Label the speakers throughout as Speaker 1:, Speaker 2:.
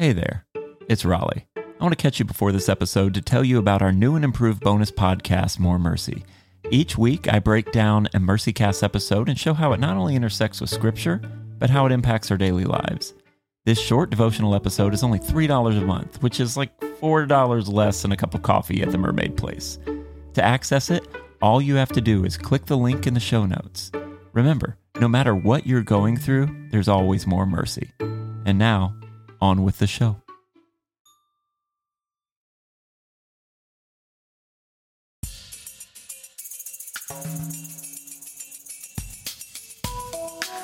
Speaker 1: Hey there, it's Raleigh. I want to catch you before this episode to tell you about our new and improved bonus podcast, More Mercy. Each week, I break down a MercyCast episode and show how it not only intersects with Scripture, but how it impacts our daily lives. This short devotional episode is only $3 a month, which is like $4 less than a cup of coffee at the Mermaid Place. To access it, all you have to do is click the link in the show notes. Remember, no matter what you're going through, there's always more mercy. And now, on with the show.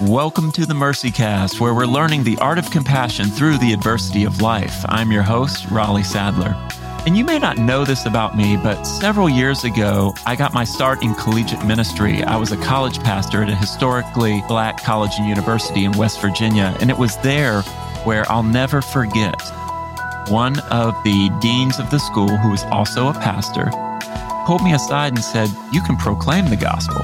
Speaker 1: Welcome to the MercyCast, where we're learning the art of compassion through the adversity of life. I'm your host, Raleigh Sadler. And you may not know this about me, but several years ago, I got my start in collegiate ministry. I was a college pastor at a historically black college and university in West Virginia, and it was there where I'll never forget one of the deans of the school, who was also a pastor, pulled me aside and said, You can proclaim the gospel.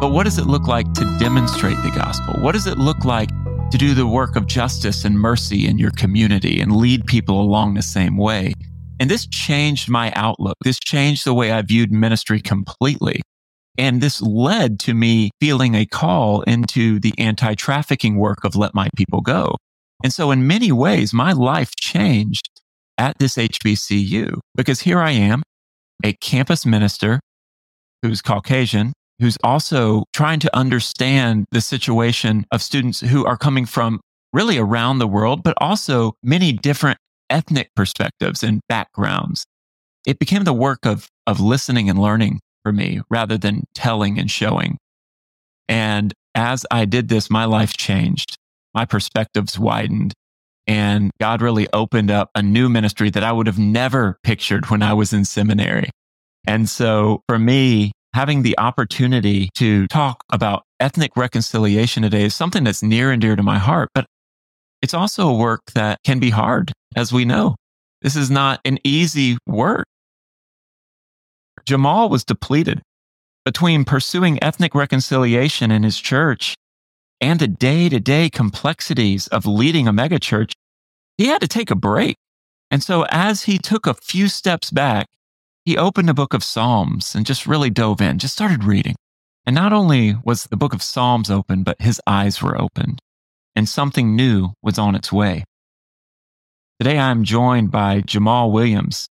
Speaker 1: But what does it look like to demonstrate the gospel? What does it look like to do the work of justice and mercy in your community and lead people along the same way? And this changed my outlook. This changed the way I viewed ministry completely. And this led to me feeling a call into the anti trafficking work of Let My People Go. And so, in many ways, my life changed at this HBCU because here I am, a campus minister who's Caucasian, who's also trying to understand the situation of students who are coming from really around the world, but also many different ethnic perspectives and backgrounds. It became the work of, of listening and learning for me rather than telling and showing. And as I did this, my life changed. My perspectives widened and God really opened up a new ministry that I would have never pictured when I was in seminary. And so for me, having the opportunity to talk about ethnic reconciliation today is something that's near and dear to my heart, but it's also a work that can be hard, as we know. This is not an easy work. Jamaal was depleted between pursuing ethnic reconciliation in his church and the day to day complexities of leading a megachurch. He had to take a break. And so as he took a few steps back, he opened the book of Psalms and just really dove in, just started reading. And not only was the book of Psalms open, but his eyes were opened and something new was on its way. Today I'm joined by Jamaal Williams.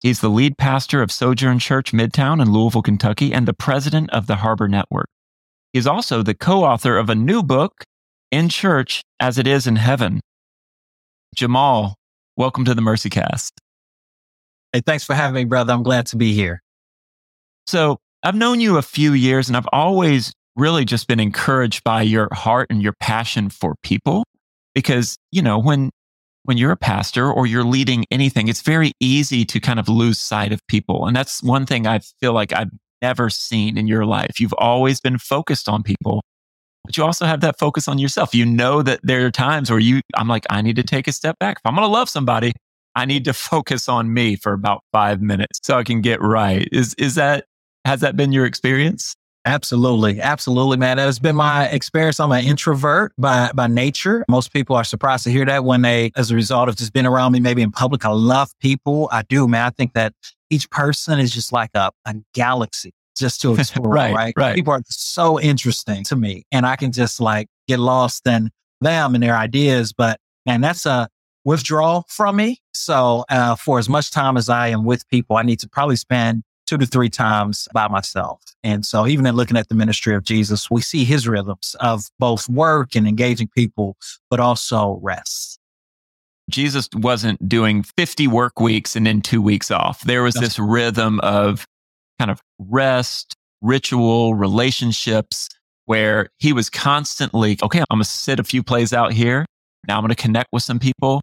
Speaker 1: He's the lead pastor of Sojourn Church Midtown in Louisville, Kentucky, and the president of the Harbor Network. He's also the co author of a new book, In Church as It Is in Heaven. Jamaal, welcome to the MercyCast.
Speaker 2: Hey, thanks for having me, brother. I'm glad to be here.
Speaker 1: So, I've known you a few years and I've always really just been encouraged by your heart and your passion for people because, you know, when when you're a pastor or you're leading anything, it's very easy to kind of lose sight of people. And that's one thing I feel like I've never seen in your life. You've always been focused on people, but you also have that focus on yourself. You know that there are times where you, I'm like, I need to take a step back. If I'm going to love somebody, I need to focus on me for about five minutes so I can get right. Is, is that, has that been your experience?
Speaker 2: Absolutely. Absolutely, man. That has been my experience. I'm an introvert by, by nature. Most people are surprised to hear that when they, as a result of just being around me, maybe in public. I love people. I do, man. I think that each person is just like a, a galaxy just to explore,
Speaker 1: right,
Speaker 2: right?
Speaker 1: right?
Speaker 2: People are so interesting to me and I can just like get lost in them and their ideas. But man, that's a withdrawal from me. So, uh, for as much time as I am with people, I need to probably spend two to three times by myself. And so even in looking at the ministry of Jesus, we see his rhythms of both work and engaging people, but also rest.
Speaker 1: Jesus wasn't doing 50 work weeks and then two weeks off. There was this rhythm of kind of rest, ritual, relationships where he was constantly, okay, I'm going to sit a few plays out here. Now I'm going to connect with some people.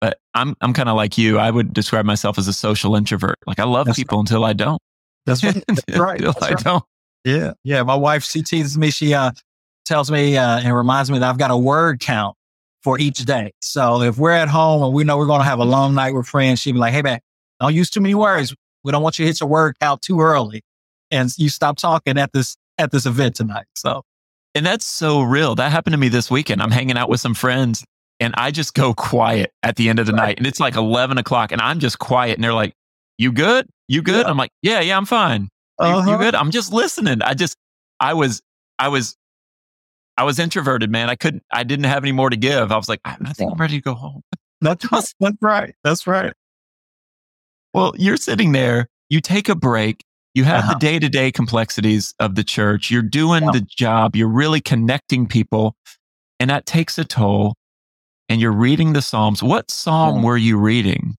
Speaker 1: But I'm, I'm kind of like you. I would describe myself as a social introvert. Like I love That's people right. until I don't.
Speaker 2: That's right. That's right.
Speaker 1: until
Speaker 2: That's
Speaker 1: I
Speaker 2: right.
Speaker 1: don't.
Speaker 2: Yeah. Yeah. My wife, she teases me. She uh, tells me uh, and reminds me that I've got a word count for each day. So if we're at home and we know we're going to have a long night with friends, she'd be like, Hey man, don't use too many words. We don't want you to hit your word count too early. And you stop talking at this, at this event tonight. So.
Speaker 1: And that's so real. That happened to me this weekend. I'm hanging out with some friends and I just go quiet at the end of the right. night. And it's like 11 o'clock and I'm just quiet. And they're like, You good? You good? Yeah. I'm like, Yeah, yeah, I'm fine. Uh-huh. You, you good? I'm just listening. I just, I was, I was, I was introverted, man. I couldn't, I didn't have any more to give. I was like, I think I'm ready to go home.
Speaker 2: That's, that's right. That's right.
Speaker 1: Well, you're sitting there, you take a break, you have uh-huh. the day to day complexities of the church, you're doing yeah. the job, you're really connecting people, and that takes a toll and you're reading the Psalms. What psalm were you reading?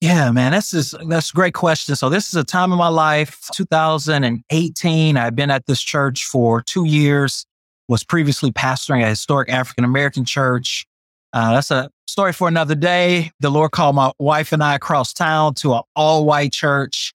Speaker 2: Yeah, man, that's just, that's a great question. So this is a time in my life, 2018. I've been at this church for two years. Was previously pastoring a historic African American church. Uh, that's a story for another day. The Lord called my wife and I across town to an all white church.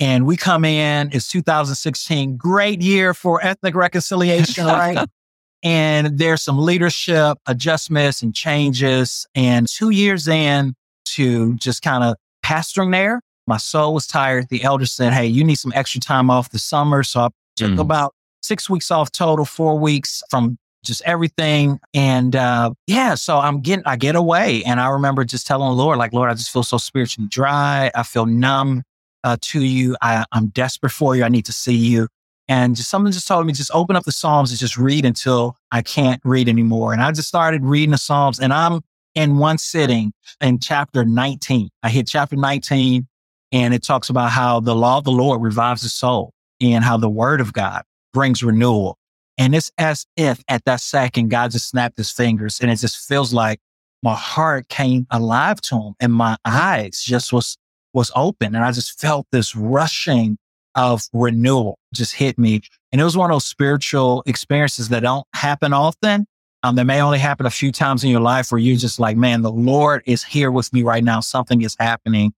Speaker 2: And we come in, it's 2016, great year for ethnic reconciliation, right? And there's some leadership adjustments and changes. And two years in to just kind of pastoring there, my soul was tired. The elder said, Hey, you need some extra time off the summer. So I took mm. about six weeks off total, four weeks from just everything. And uh, yeah, so I'm getting, I get away. And I remember just telling the Lord, like, Lord, I just feel so spiritually dry. I feel numb uh, to you. I, I'm desperate for you. I need to see you. And just someone just told me, just open up the Psalms and just read until I can't read anymore. And I just started reading the Psalms and I'm in one sitting in chapter 19. I hit chapter 19 and it talks about how the law of the Lord revives the soul and how the word of God brings renewal. And it's as if at that second, God just snapped his fingers and it just feels like my heart came alive to him and my eyes just was, was open. And I just felt this rushing of renewal just hit me. And it was one of those spiritual experiences that don't happen often. Um, that may only happen a few times in your life where you're just like, man, the Lord is here with me right now. Something is happening.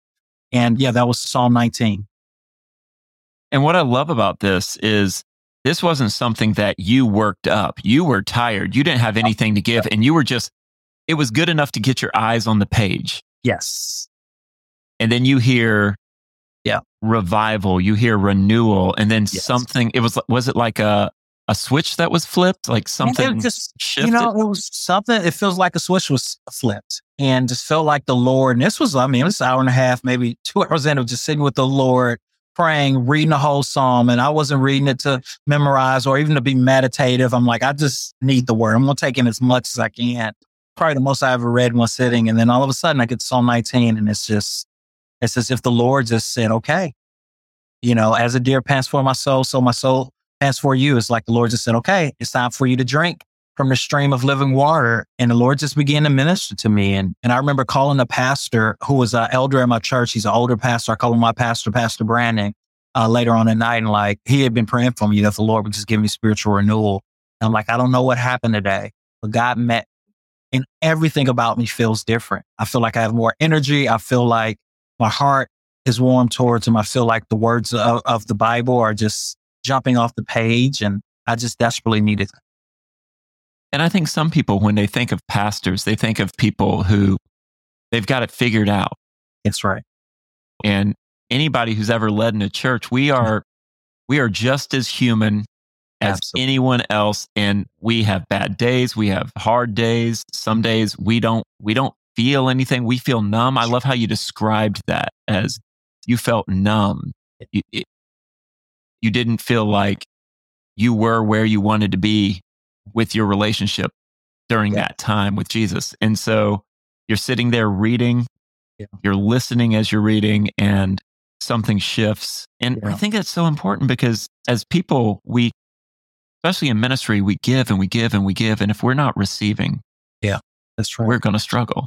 Speaker 2: And yeah, that was Psalm 19.
Speaker 1: And what I love about this is this wasn't something that you worked up. You were tired. You didn't have anything to give. And you were just, it was good enough to get your eyes on the page.
Speaker 2: Yes.
Speaker 1: And then you hear
Speaker 2: yeah.
Speaker 1: revival you hear renewal and then yes. something it was was it like a a switch that was flipped? Like something just shifted?
Speaker 2: you know it was something it feels like a switch was flipped and just felt like the lord and this was i mean it was an hour and a half maybe two hours in of just sitting with the lord praying reading the whole psalm and i wasn't reading it to memorize or even to be meditative. I'm like i just need the word. I'm going to take in as much as i can. Probably the most i ever read in one sitting and then all of a sudden i get psalm 19 and it's just it's as if the Lord just said, okay, you know, as a deer pants for my soul, so my soul pants for you. It's like the Lord just said, okay, it's time for you to drink from the stream of living water. And the Lord just began to minister to me. And, and I remember calling a pastor who was an elder in my church. He's an older pastor. I call him my pastor, Pastor Brandon, uh, later on at night. And like, he had been praying for me that the Lord would just give me spiritual renewal. And I'm like, I don't know what happened today, but God met and everything about me feels different. I feel like I have more energy. I feel like my heart is warm towards him. I feel like the words of, of the Bible are just jumping off the page and I just desperately need it.
Speaker 1: And I think some people, when they think of pastors, they think of people who they've got it figured out.
Speaker 2: That's right.
Speaker 1: And anybody who's ever led in a church, we mm-hmm. are, we are just as human as Absolutely. anyone else. And we have bad days. We have hard days. Some days we don't, we don't feel anything. We feel numb. I love how you described that as you felt numb. You, it, you didn't feel like you were where you wanted to be with your relationship during yeah. that time with Jesus. And so you're sitting there reading, yeah. you're listening as you're reading, and something shifts. And yeah. I think that's so important because as people, we, especially in ministry, we give and we give and we give. And if we're not receiving,
Speaker 2: yeah, that's right.
Speaker 1: We're going to struggle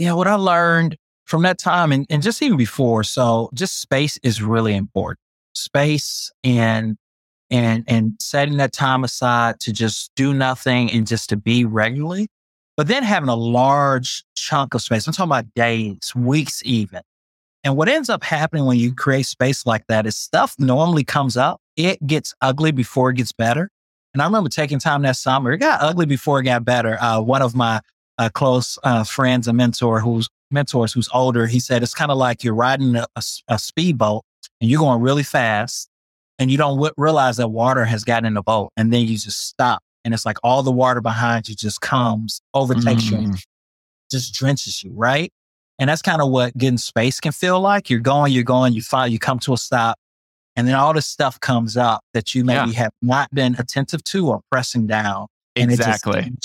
Speaker 2: yeah, what I learned from that time and, and just even before. So just space is really important. Space and and and setting that time aside to just do nothing and just to be regularly. But then having a large chunk of space. I'm talking about days, weeks even. And what ends up happening when you create space like that is stuff normally comes up. It gets ugly before it gets better. And I remember taking time that summer. It got ugly before it got better. Uh, one of my a close uh, friends, a mentor who's mentors who's older, he said it's kind of like you're riding a, a, a, speedboat and you're going really fast, and you don't w- realize that water has gotten in the boat, and then you just stop, and it's like all the water behind you just comes, overtakes mm. you, just drenches you, right? And that's kind of what getting space can feel like. You're going, you're going, you find, you come to a stop, and then all this stuff comes up that you maybe yeah. have not been attentive to or pressing down.
Speaker 1: Exactly.
Speaker 2: And,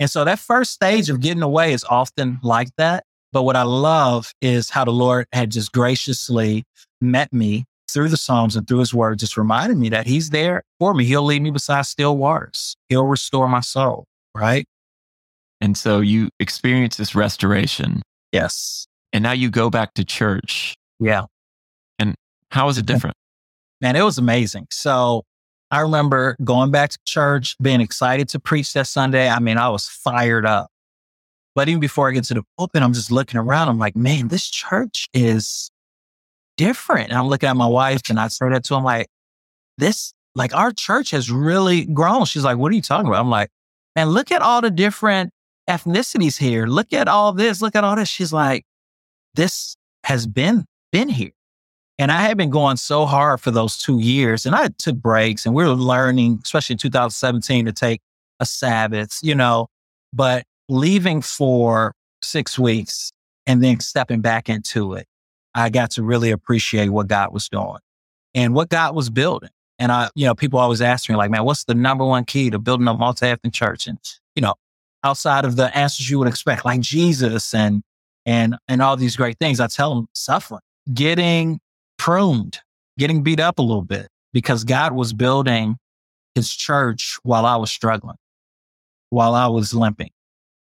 Speaker 2: and so that first stage of getting away is often like that. But what I love is how the Lord had just graciously met me through the Psalms and through his word, just reminded me that he's there for me. He'll lead me beside still waters. He'll restore my soul. Right.
Speaker 1: And so you experience this restoration.
Speaker 2: Yes.
Speaker 1: And now you go back to church.
Speaker 2: Yeah.
Speaker 1: And how is it different?
Speaker 2: Man, it was amazing. So I remember going back to church, being excited to preach that Sunday. I mean, I was fired up. But even before I get to the pulpit, I'm just looking around. I'm like, man, this church is different. And I'm looking at my wife and I said that to him like, this, like our church has really grown. She's like, what are you talking about? I'm like, man, look at all the different ethnicities here. Look at all this. Look at all this. She's like, this has been, been here. And I had been going so hard for those two years and I took breaks and we were learning, especially in 2017 to take a Sabbath, you know, but leaving for six weeks and then stepping back into it, I got to really appreciate what God was doing and what God was building. And I, you know, people always ask me like, man, what's the number one key to building a multi-ethnic church? And, you know, outside of the answers you would expect, like Jesus and, and, and all these great things, I tell them suffering, getting pruned, getting beat up a little bit because God was building his church while I was struggling, while I was limping,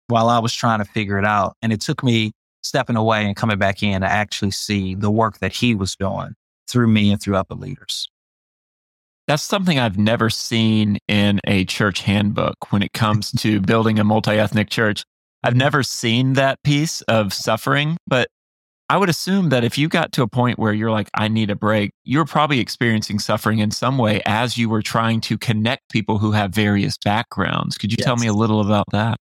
Speaker 2: while I was trying to figure it out. And it took me stepping away and coming back in to actually see the work that he was doing through me and through other leaders.
Speaker 1: That's something I've never seen in a church handbook when it comes to building a multi ethnic church. I've never seen that piece of suffering, but I would assume that if you got to a point where you're like, I need a break, you're probably experiencing suffering in some way as you were trying to connect people who have various backgrounds. Could you yes. tell me a little about that?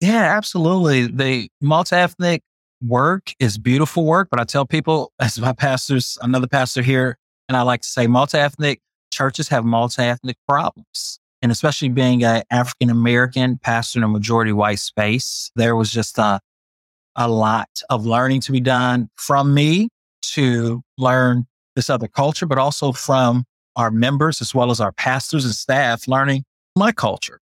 Speaker 2: Yeah, absolutely. The multi ethnic work is beautiful work, but I tell people, as my pastors, another pastor here, and I like to say multi ethnic churches have multi ethnic problems. And especially being an African American pastor in a majority white space, there was just a a lot of learning to be done from me to learn this other culture, but also from our members as well as our pastors and staff learning my culture.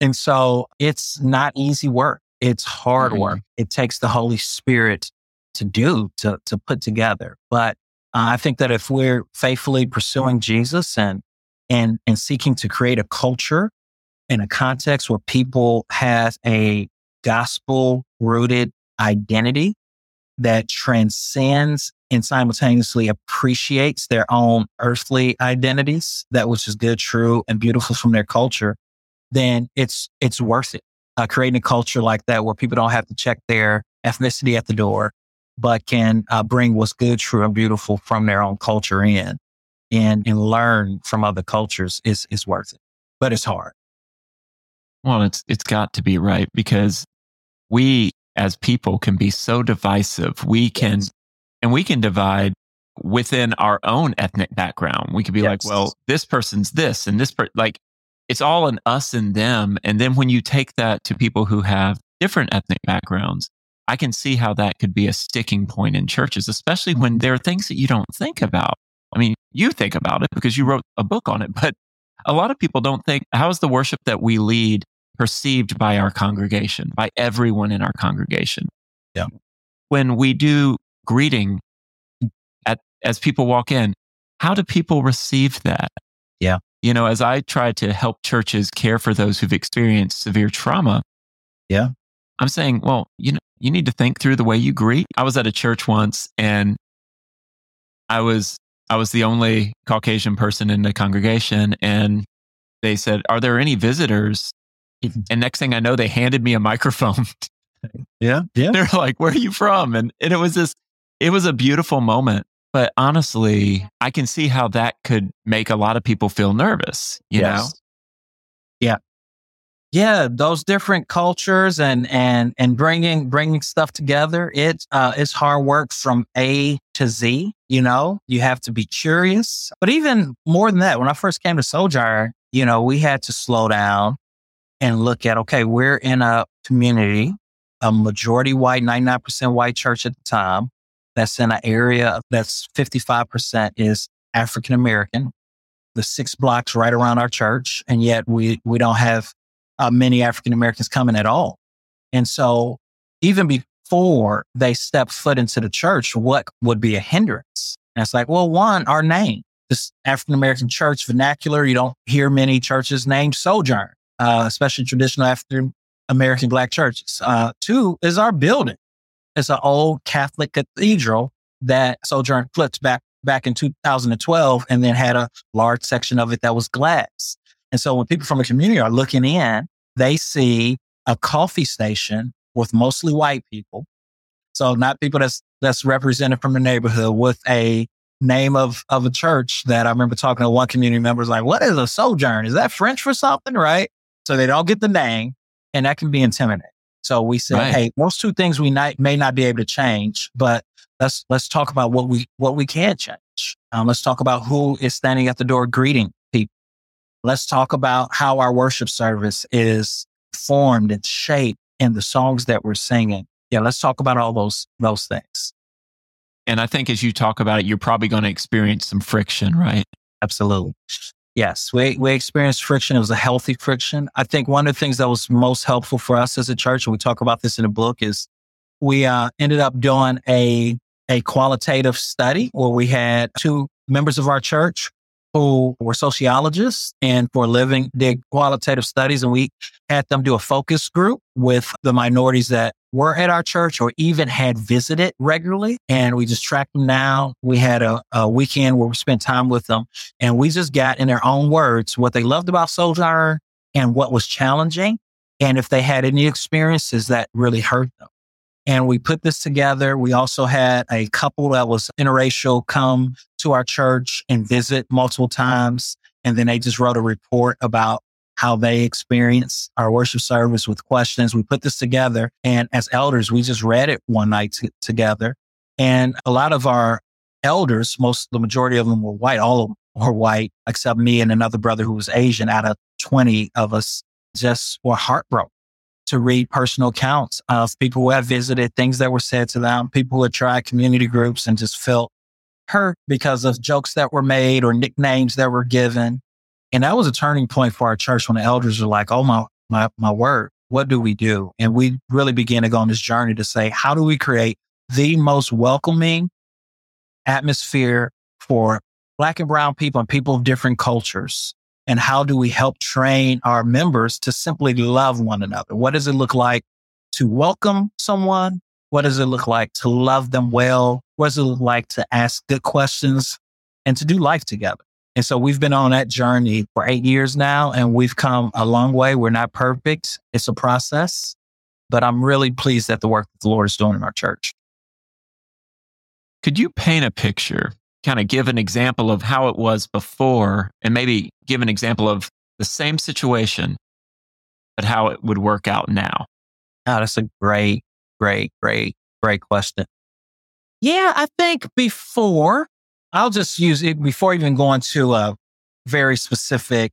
Speaker 2: And so it's not easy work. It's hard mm-hmm. work. It takes the Holy Spirit to do, to, to put together. But uh, I think that if we're faithfully pursuing Jesus and, and, and seeking to create a culture in a context where people have a gospel rooted identity that transcends and simultaneously appreciates their own earthly identities, that which is good, true, and beautiful from their culture, then it's it's worth it. Uh, creating a culture like that where people don't have to check their ethnicity at the door, but can uh, bring what's good, true, and beautiful from their own culture in, and and learn from other cultures is is worth it. But it's hard.
Speaker 1: Well, it's it's got to be right because we as people can be so divisive. We can, yes. and we can divide within our own ethnic background. We could be yes. like, well, this person's this and this, per-, like, it's all an us and them. And then when you take that to people who have different ethnic backgrounds, I can see how that could be a sticking point in churches, especially when there are things that you don't think about. I mean, you think about it because you wrote a book on it, but a lot of people don't think how is the worship that we lead perceived by our congregation, by everyone in our congregation.
Speaker 2: Yeah.
Speaker 1: When we do greeting at, as people walk in, how do people receive that?
Speaker 2: Yeah.
Speaker 1: You know, as I try to help churches care for those who've experienced severe trauma.
Speaker 2: Yeah.
Speaker 1: I'm saying, well, you know, you need to think through the way you greet. I was at a church once and I was I was the only Caucasian person in the congregation and they said, "Are there any visitors and next thing I know, they handed me a microphone.
Speaker 2: yeah. Yeah.
Speaker 1: They're like, where are you from? And, and it was this, it was a beautiful moment. But honestly, I can see how that could make a lot of people feel nervous, you yes. know?
Speaker 2: Yeah. Yeah, those different cultures and and and bringing bringing stuff together. It uh, it's hard work from A to Z. You know, you have to be curious. But even more than that, when I first came to Sojourn, you know, we had to slow down and look at, okay, we're in a community a majority white, 99% white church at the time. That's in an area that's 55% is African American. The six blocks right around our church. And yet we, we don't have uh, many African Americans coming at all. And so even before they step foot into the church, what would be a hindrance? And it's like, well, one, our name, this African American church vernacular, you don't hear many churches named Sojourn, uh, especially traditional African American black churches. Uh, two is our building. It's an old Catholic cathedral that Sojourn flipped back back in 2012 and then had a large section of it that was glass. And so when people from the community are looking in, they see a coffee station with mostly white people. So not people that's, that's represented from the neighborhood with a name of, of a church that I remember talking to one community member was like, what is a sojourn? Is that French for something? Right. So they don't get the name and that can be intimidating. So we said, right. Hey, those two things we not, may not be able to change, but let's, let's talk about what we, what we can change. Um, let's talk about who is standing at the door greeting people. Let's talk about how our worship service is formed and shaped in the songs that we're singing. Yeah, let's talk about all those those things.
Speaker 1: And I think as you talk about it, you're probably going to experience some friction, right?
Speaker 2: Absolutely. Yes, we, we experienced friction. It was a healthy friction. I think one of the things that was most helpful for us as a church, and we talk about this in the book, is we uh, ended up doing a, a qualitative study where we had two members of our church who were sociologists and for a living did qualitative studies. And we had them do a focus group with the minorities that were at our church or even had visited regularly. And we just tracked them down. We had a, a weekend where we spent time with them and we just got in their own words what they loved about Sojourn and what was challenging. And if they had any experiences that really hurt them. And we put this together. We also had a couple that was interracial come to our church and visit multiple times. And then they just wrote a report about how they experience our worship service with questions. We put this together. And as elders, we just read it one night t- together. And a lot of our elders, most, the majority of them were white. All of them were white, except me and another brother who was Asian out of 20 of us just were heartbroken to read personal accounts of people who have visited, things that were said to them, people who had tried community groups and just felt hurt because of jokes that were made or nicknames that were given. And that was a turning point for our church when the elders were like, Oh my, my, my word, what do we do? And we really began to go on this journey to say, how do we create the most welcoming atmosphere for black and brown people and people of different cultures and how do we help train our members to simply love one another? What does it look like to welcome someone? What does it look like to love them well? What does it look like to ask good questions and to do life together? And so we've been on that journey for eight years now and we've come a long way. We're not perfect. It's a process, but I'm really pleased at the work that the Lord is doing in our church.
Speaker 1: Could you paint a picture kind of give an example of how it was before and maybe give an example of the same situation, but how it would work out now?
Speaker 2: Oh, that's a great, great, great, great question. Yeah, I think before, I'll just use it before even going to a very specific,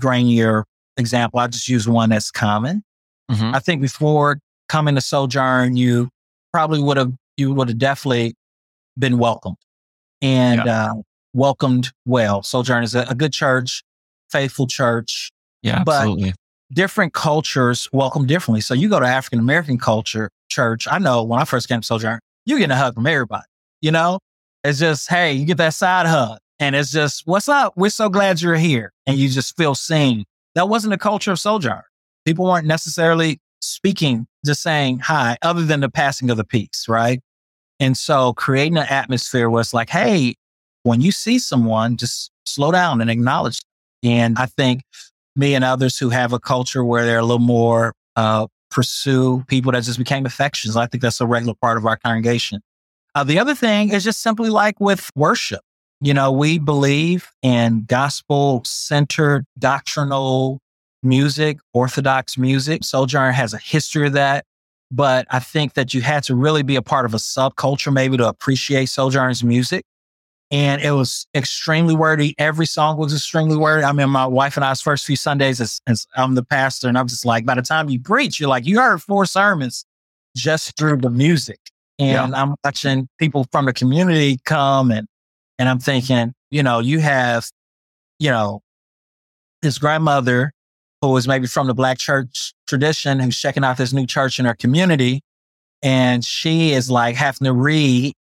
Speaker 2: grainier example. I'll just use one that's common. Mm-hmm. I think before coming to Sojourn, you probably would have, you would have definitely been welcomed and yeah. uh, welcomed well. Sojourn is a, a, good church, faithful church.
Speaker 1: Yeah,
Speaker 2: but
Speaker 1: absolutely.
Speaker 2: Different cultures welcome differently. So you go to African American culture church. I know when I first came to Sojourn, you get a hug from everybody. You know, it's just hey, you get that side hug, and it's just what's up. We're so glad you're here, and you just feel seen. That wasn't the culture of Sojourn. People weren't necessarily speaking, just saying hi, other than the passing of the peace, right? And so creating an atmosphere where it's like, hey, when you see someone, just slow down and acknowledge. Them. And I think me and others who have a culture where they're a little more uh, pursue people that just became affections. I think that's a regular part of our congregation. Uh, the other thing is just simply like with worship. You know, we believe in gospel centered doctrinal music, orthodox music. Sojourn has a history of that. But I think that you had to really be a part of a subculture, maybe to appreciate Sojourn's music. And it was extremely wordy. Every song was extremely wordy. I mean, my wife and I's first few Sundays as, as I'm the pastor, and I'm just like, by the time you preach, you're like, you heard four sermons just through the music. And yeah. I'm watching people from the community come and, and I'm thinking, you know, you have, you know, his grandmother who was maybe from the black church tradition who's checking out this new church in her community. And she is like having to read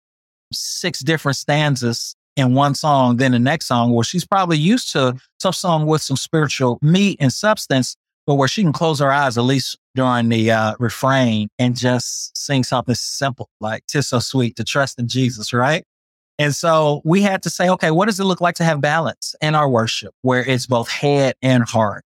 Speaker 2: six different stanzas in one song, then the next song, where she's probably used to some song with some spiritual meat and substance, but where she can close her eyes at least during the uh, refrain and just sing something simple like "Tis so sweet to trust in Jesus," right? And so we had to say, okay, what does it look like to have balance in our worship, where it's both head and heart?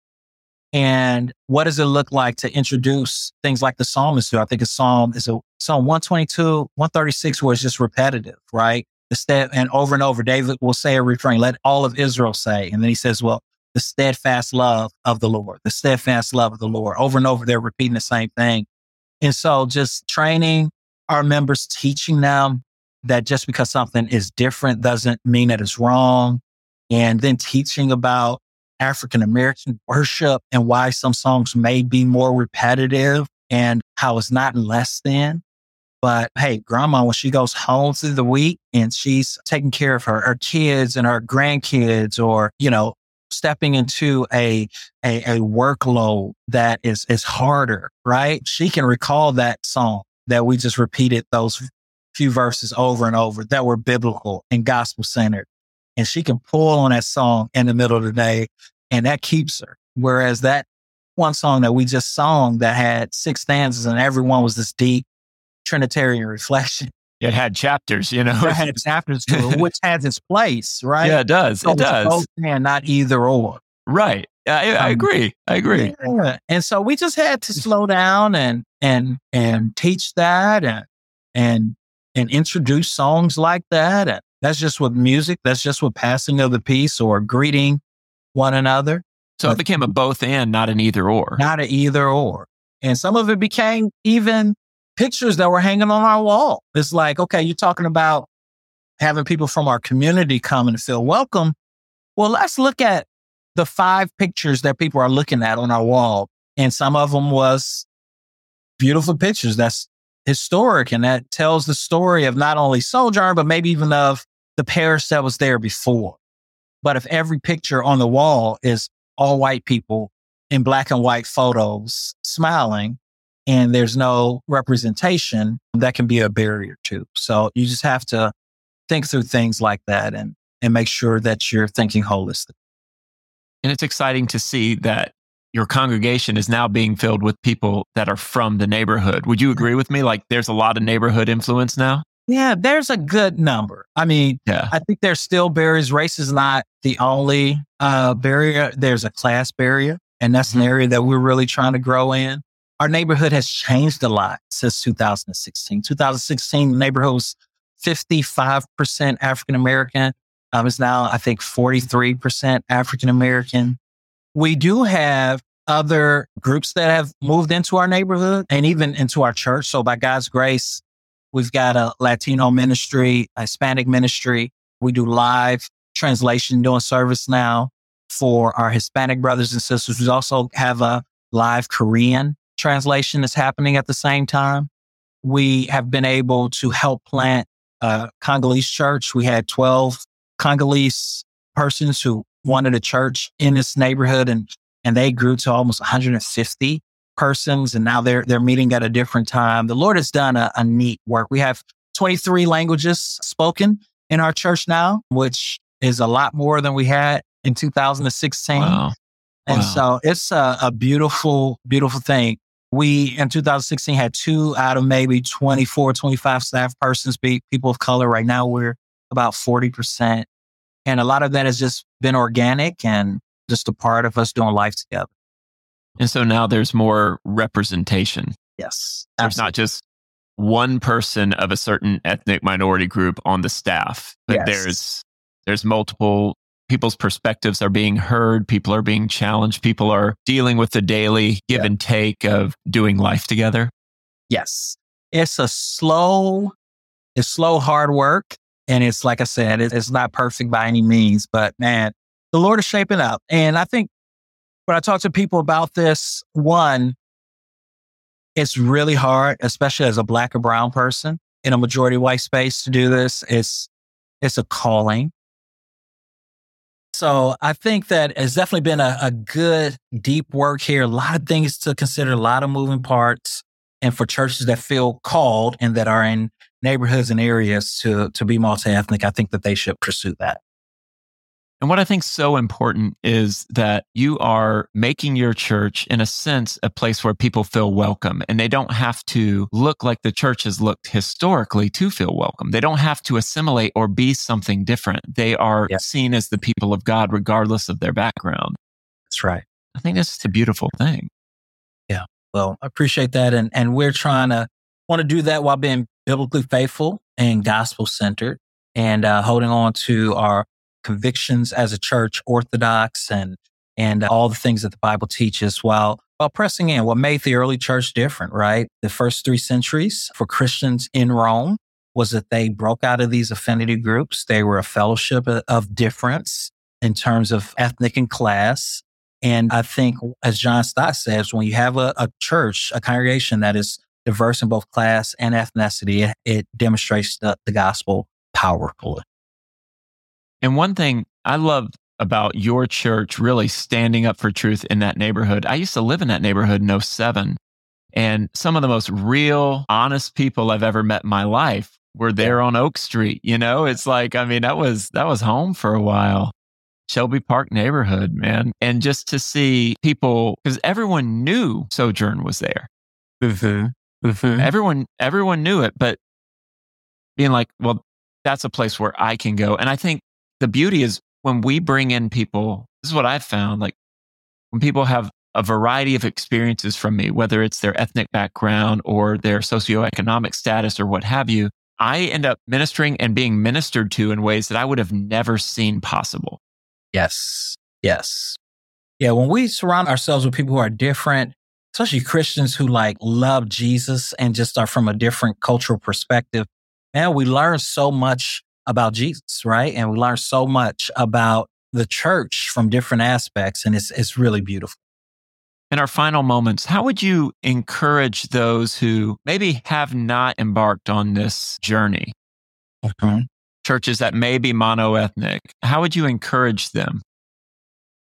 Speaker 2: And what does it look like to introduce things like the psalmist do? I think a psalm is a psalm 122, 136, where it's just repetitive, right? The step and over and over, David will say a refrain, let all of Israel say. And then he says, well, the steadfast love of the Lord, the steadfast love of the Lord. Over and over, they're repeating the same thing. And so just training our members, teaching them that just because something is different doesn't mean that it's wrong. And then teaching about African American worship and why some songs may be more repetitive and how it's not less than. But hey, grandma, when she goes home through the week and she's taking care of her, her kids and her grandkids, or, you know, stepping into a, a, a workload that is, is harder, right? She can recall that song that we just repeated those few verses over and over that were biblical and gospel centered. And she can pull on that song in the middle of the day and that keeps her. Whereas that one song that we just sung that had six stanzas and everyone was this deep Trinitarian reflection.
Speaker 1: It had chapters, you know.
Speaker 2: It had chapters to it, which has its place, right?
Speaker 1: Yeah, it does. So it does. Both
Speaker 2: and not either or.
Speaker 1: Right. I, I um, agree. I agree.
Speaker 2: Yeah. And so we just had to slow down and and and teach that and and and introduce songs like that. And that's just with music. That's just with passing of the peace or greeting one another.
Speaker 1: So it became a both and, not an either or.
Speaker 2: Not an either or. And some of it became even pictures that were hanging on our wall. It's like, okay, you're talking about having people from our community come and feel welcome. Well, let's look at the five pictures that people are looking at on our wall. And some of them was beautiful pictures that's historic and that tells the story of not only Sojourn, but maybe even of the parish that was there before. But if every picture on the wall is all white people in black and white photos smiling and there's no representation, that can be a barrier too. So you just have to think through things like that and, and make sure that you're thinking holistic.
Speaker 1: And it's exciting to see that your congregation is now being filled with people that are from the neighborhood. Would you agree with me? Like there's a lot of neighborhood influence now?
Speaker 2: Yeah, there's a good number. I mean, yeah. I think there's still barriers. Race is not the only uh, barrier. There's a class barrier, and that's mm-hmm. an area that we're really trying to grow in. Our neighborhood has changed a lot since 2016. 2016, the neighborhood was 55% African American. Um, it's now, I think, 43% African American. We do have other groups that have moved into our neighborhood and even into our church. So by God's grace, We've got a Latino ministry, a Hispanic ministry. We do live translation doing service now for our Hispanic brothers and sisters. We also have a live Korean translation is happening at the same time. We have been able to help plant a Congolese church. We had 12 Congolese persons who wanted a church in this neighborhood and, and they grew to almost 150 persons and now they're they're meeting at a different time. The Lord has done a, a neat work. We have 23 languages spoken in our church now, which is a lot more than we had in 2016. Wow. And wow. so it's a, a, beautiful, beautiful thing. We in 2016 had two out of maybe 24, 25 staff persons be people of color. Right now we're about 40%. And a lot of that has just been organic and just a part of us doing life together.
Speaker 1: And so now there's more representation.
Speaker 2: Yes.
Speaker 1: Absolutely. There's not just one person of a certain ethnic minority group on the staff, but yes. there's there's multiple people's perspectives are being heard, people are being challenged, people are dealing with the daily give and take of doing life together.
Speaker 2: Yes. It's a slow it's slow hard work and it's like I said, it's not perfect by any means, but man, the Lord is shaping up. And I think when I talk to people about this, one, It's really hard, especially as a black or brown person in a majority white space to do this. It's, it's a calling. So I think that it's definitely been a, a good, deep work here. A lot of things to consider, a lot of moving parts. And for churches that feel called and that are in neighborhoods and areas to, to be multi ethnic, I think that they should pursue that.
Speaker 1: And what I think so important is that you are making your church, in a sense, a place where people feel welcome and they don't have to look like the church has looked historically to feel welcome. They don't have to assimilate or be something different. They are yeah. seen as the people of God, regardless of their background.
Speaker 2: That's right.
Speaker 1: I think this is a beautiful thing.
Speaker 2: Yeah. Well, I appreciate that. And, and we're trying to want to do that while being biblically faithful and gospel centered and uh, holding on to our convictions as a church, orthodox and, and all the things that the Bible teaches while, while pressing in what made the early church different, right? The first three centuries for Christians in Rome was that they broke out of these affinity groups. They were a fellowship of difference in terms of ethnic and class. And I think, as John Stott says, when you have a, a church, a congregation that is diverse in both class and ethnicity, it, it demonstrates the, the gospel powerfully.
Speaker 1: And one thing I love about your church really standing up for truth in that neighborhood. I used to live in that neighborhood in 07. And some of the most real, honest people I've ever met in my life were there on Oak Street. You know, it's like, I mean, that was, that was home for a while. Shelby Park neighborhood, man. And just to see people, because everyone knew Sojourn was there. Mm-hmm. Mm-hmm. Everyone, everyone knew it, but being like, well, that's a place where I can go. And I think the beauty is when we bring in people, this is what I've found. Like when people have a variety of experiences from me, whether it's their ethnic background or their socioeconomic status or what have you, I end up ministering and being ministered to in ways that I would have never seen possible.
Speaker 2: Yes. Yes. Yeah. When we surround ourselves with people who are different, especially Christians who like love Jesus and just are from a different cultural perspective, man, we learn so much about Jesus, right? And we learn so much about the church from different aspects, and it's it's really beautiful.
Speaker 1: In our final moments, how would you encourage those who maybe have not embarked on this journey? Okay. Churches that may be monoethnic, how would you encourage them?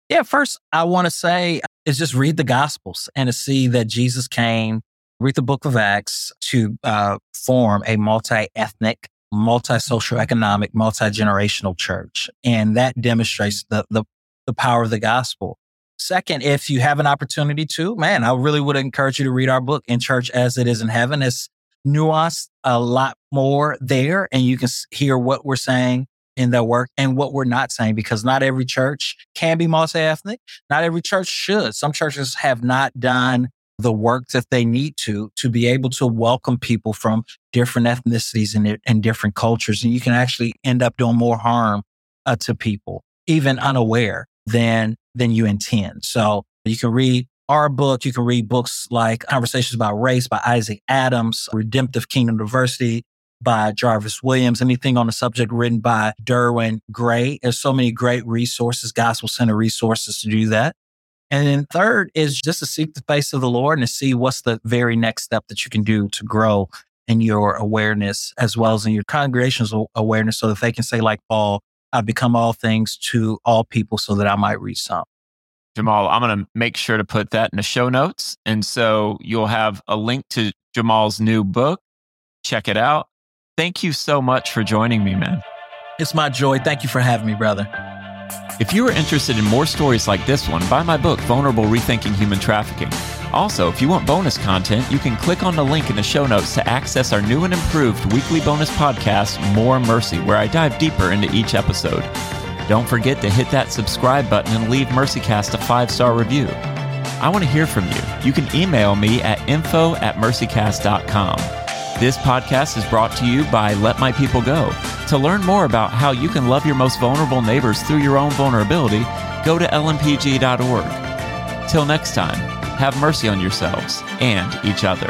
Speaker 2: Yeah, first, I want to say is just read the Gospels and to see that Jesus came, read the book of Acts to uh, form a multi ethnic multi-social economic, multi-generational church. And that demonstrates the, the, the power of the gospel. Second, if you have an opportunity to, man, I really would encourage you to read our book in church as it is in heaven. It's nuanced a lot more there and you can hear what we're saying in that work and what we're not saying because not every church can be multi-ethnic. Not every church should. Some churches have not done the work that they need to to be able to welcome people from different ethnicities and, and different cultures. And you can actually end up doing more harm uh, to people, even unaware than than you intend. So you can read our book. You can read books like Conversations About Race by Isaac Adams, Redemptive Kingdom Diversity by Jarvis Williams, anything on the subject written by Derwin Gray. There's so many great resources, gospel center resources to do that. And then third is just to seek the face of the Lord and to see what's the very next step that you can do to grow in your awareness as well as in your congregation's awareness so that they can say, like Paul, I've become all things to all people so that I might reach some.
Speaker 1: Jamaal, I'm going to make sure to put that in the show notes. And so you'll have a link to Jamaal's new book. Check it out. Thank you so much for joining me, man.
Speaker 2: It's my joy. Thank you for having me, brother.
Speaker 1: If you are interested in more stories like this one, buy my book, Vulnerable Rethinking Human Trafficking. Also, if you want bonus content, you can click on the link in the show notes to access our new and improved weekly bonus podcast, More Mercy, where I dive deeper into each episode. Don't forget to hit that subscribe button and leave MercyCast a five star review. I want to hear from you. You can email me at info at mercycast.com. This podcast is brought to you by Let My People Go. To learn more about how you can love your most vulnerable neighbors through your own vulnerability, go to lmpg.org. Till next time, have mercy on yourselves and each other.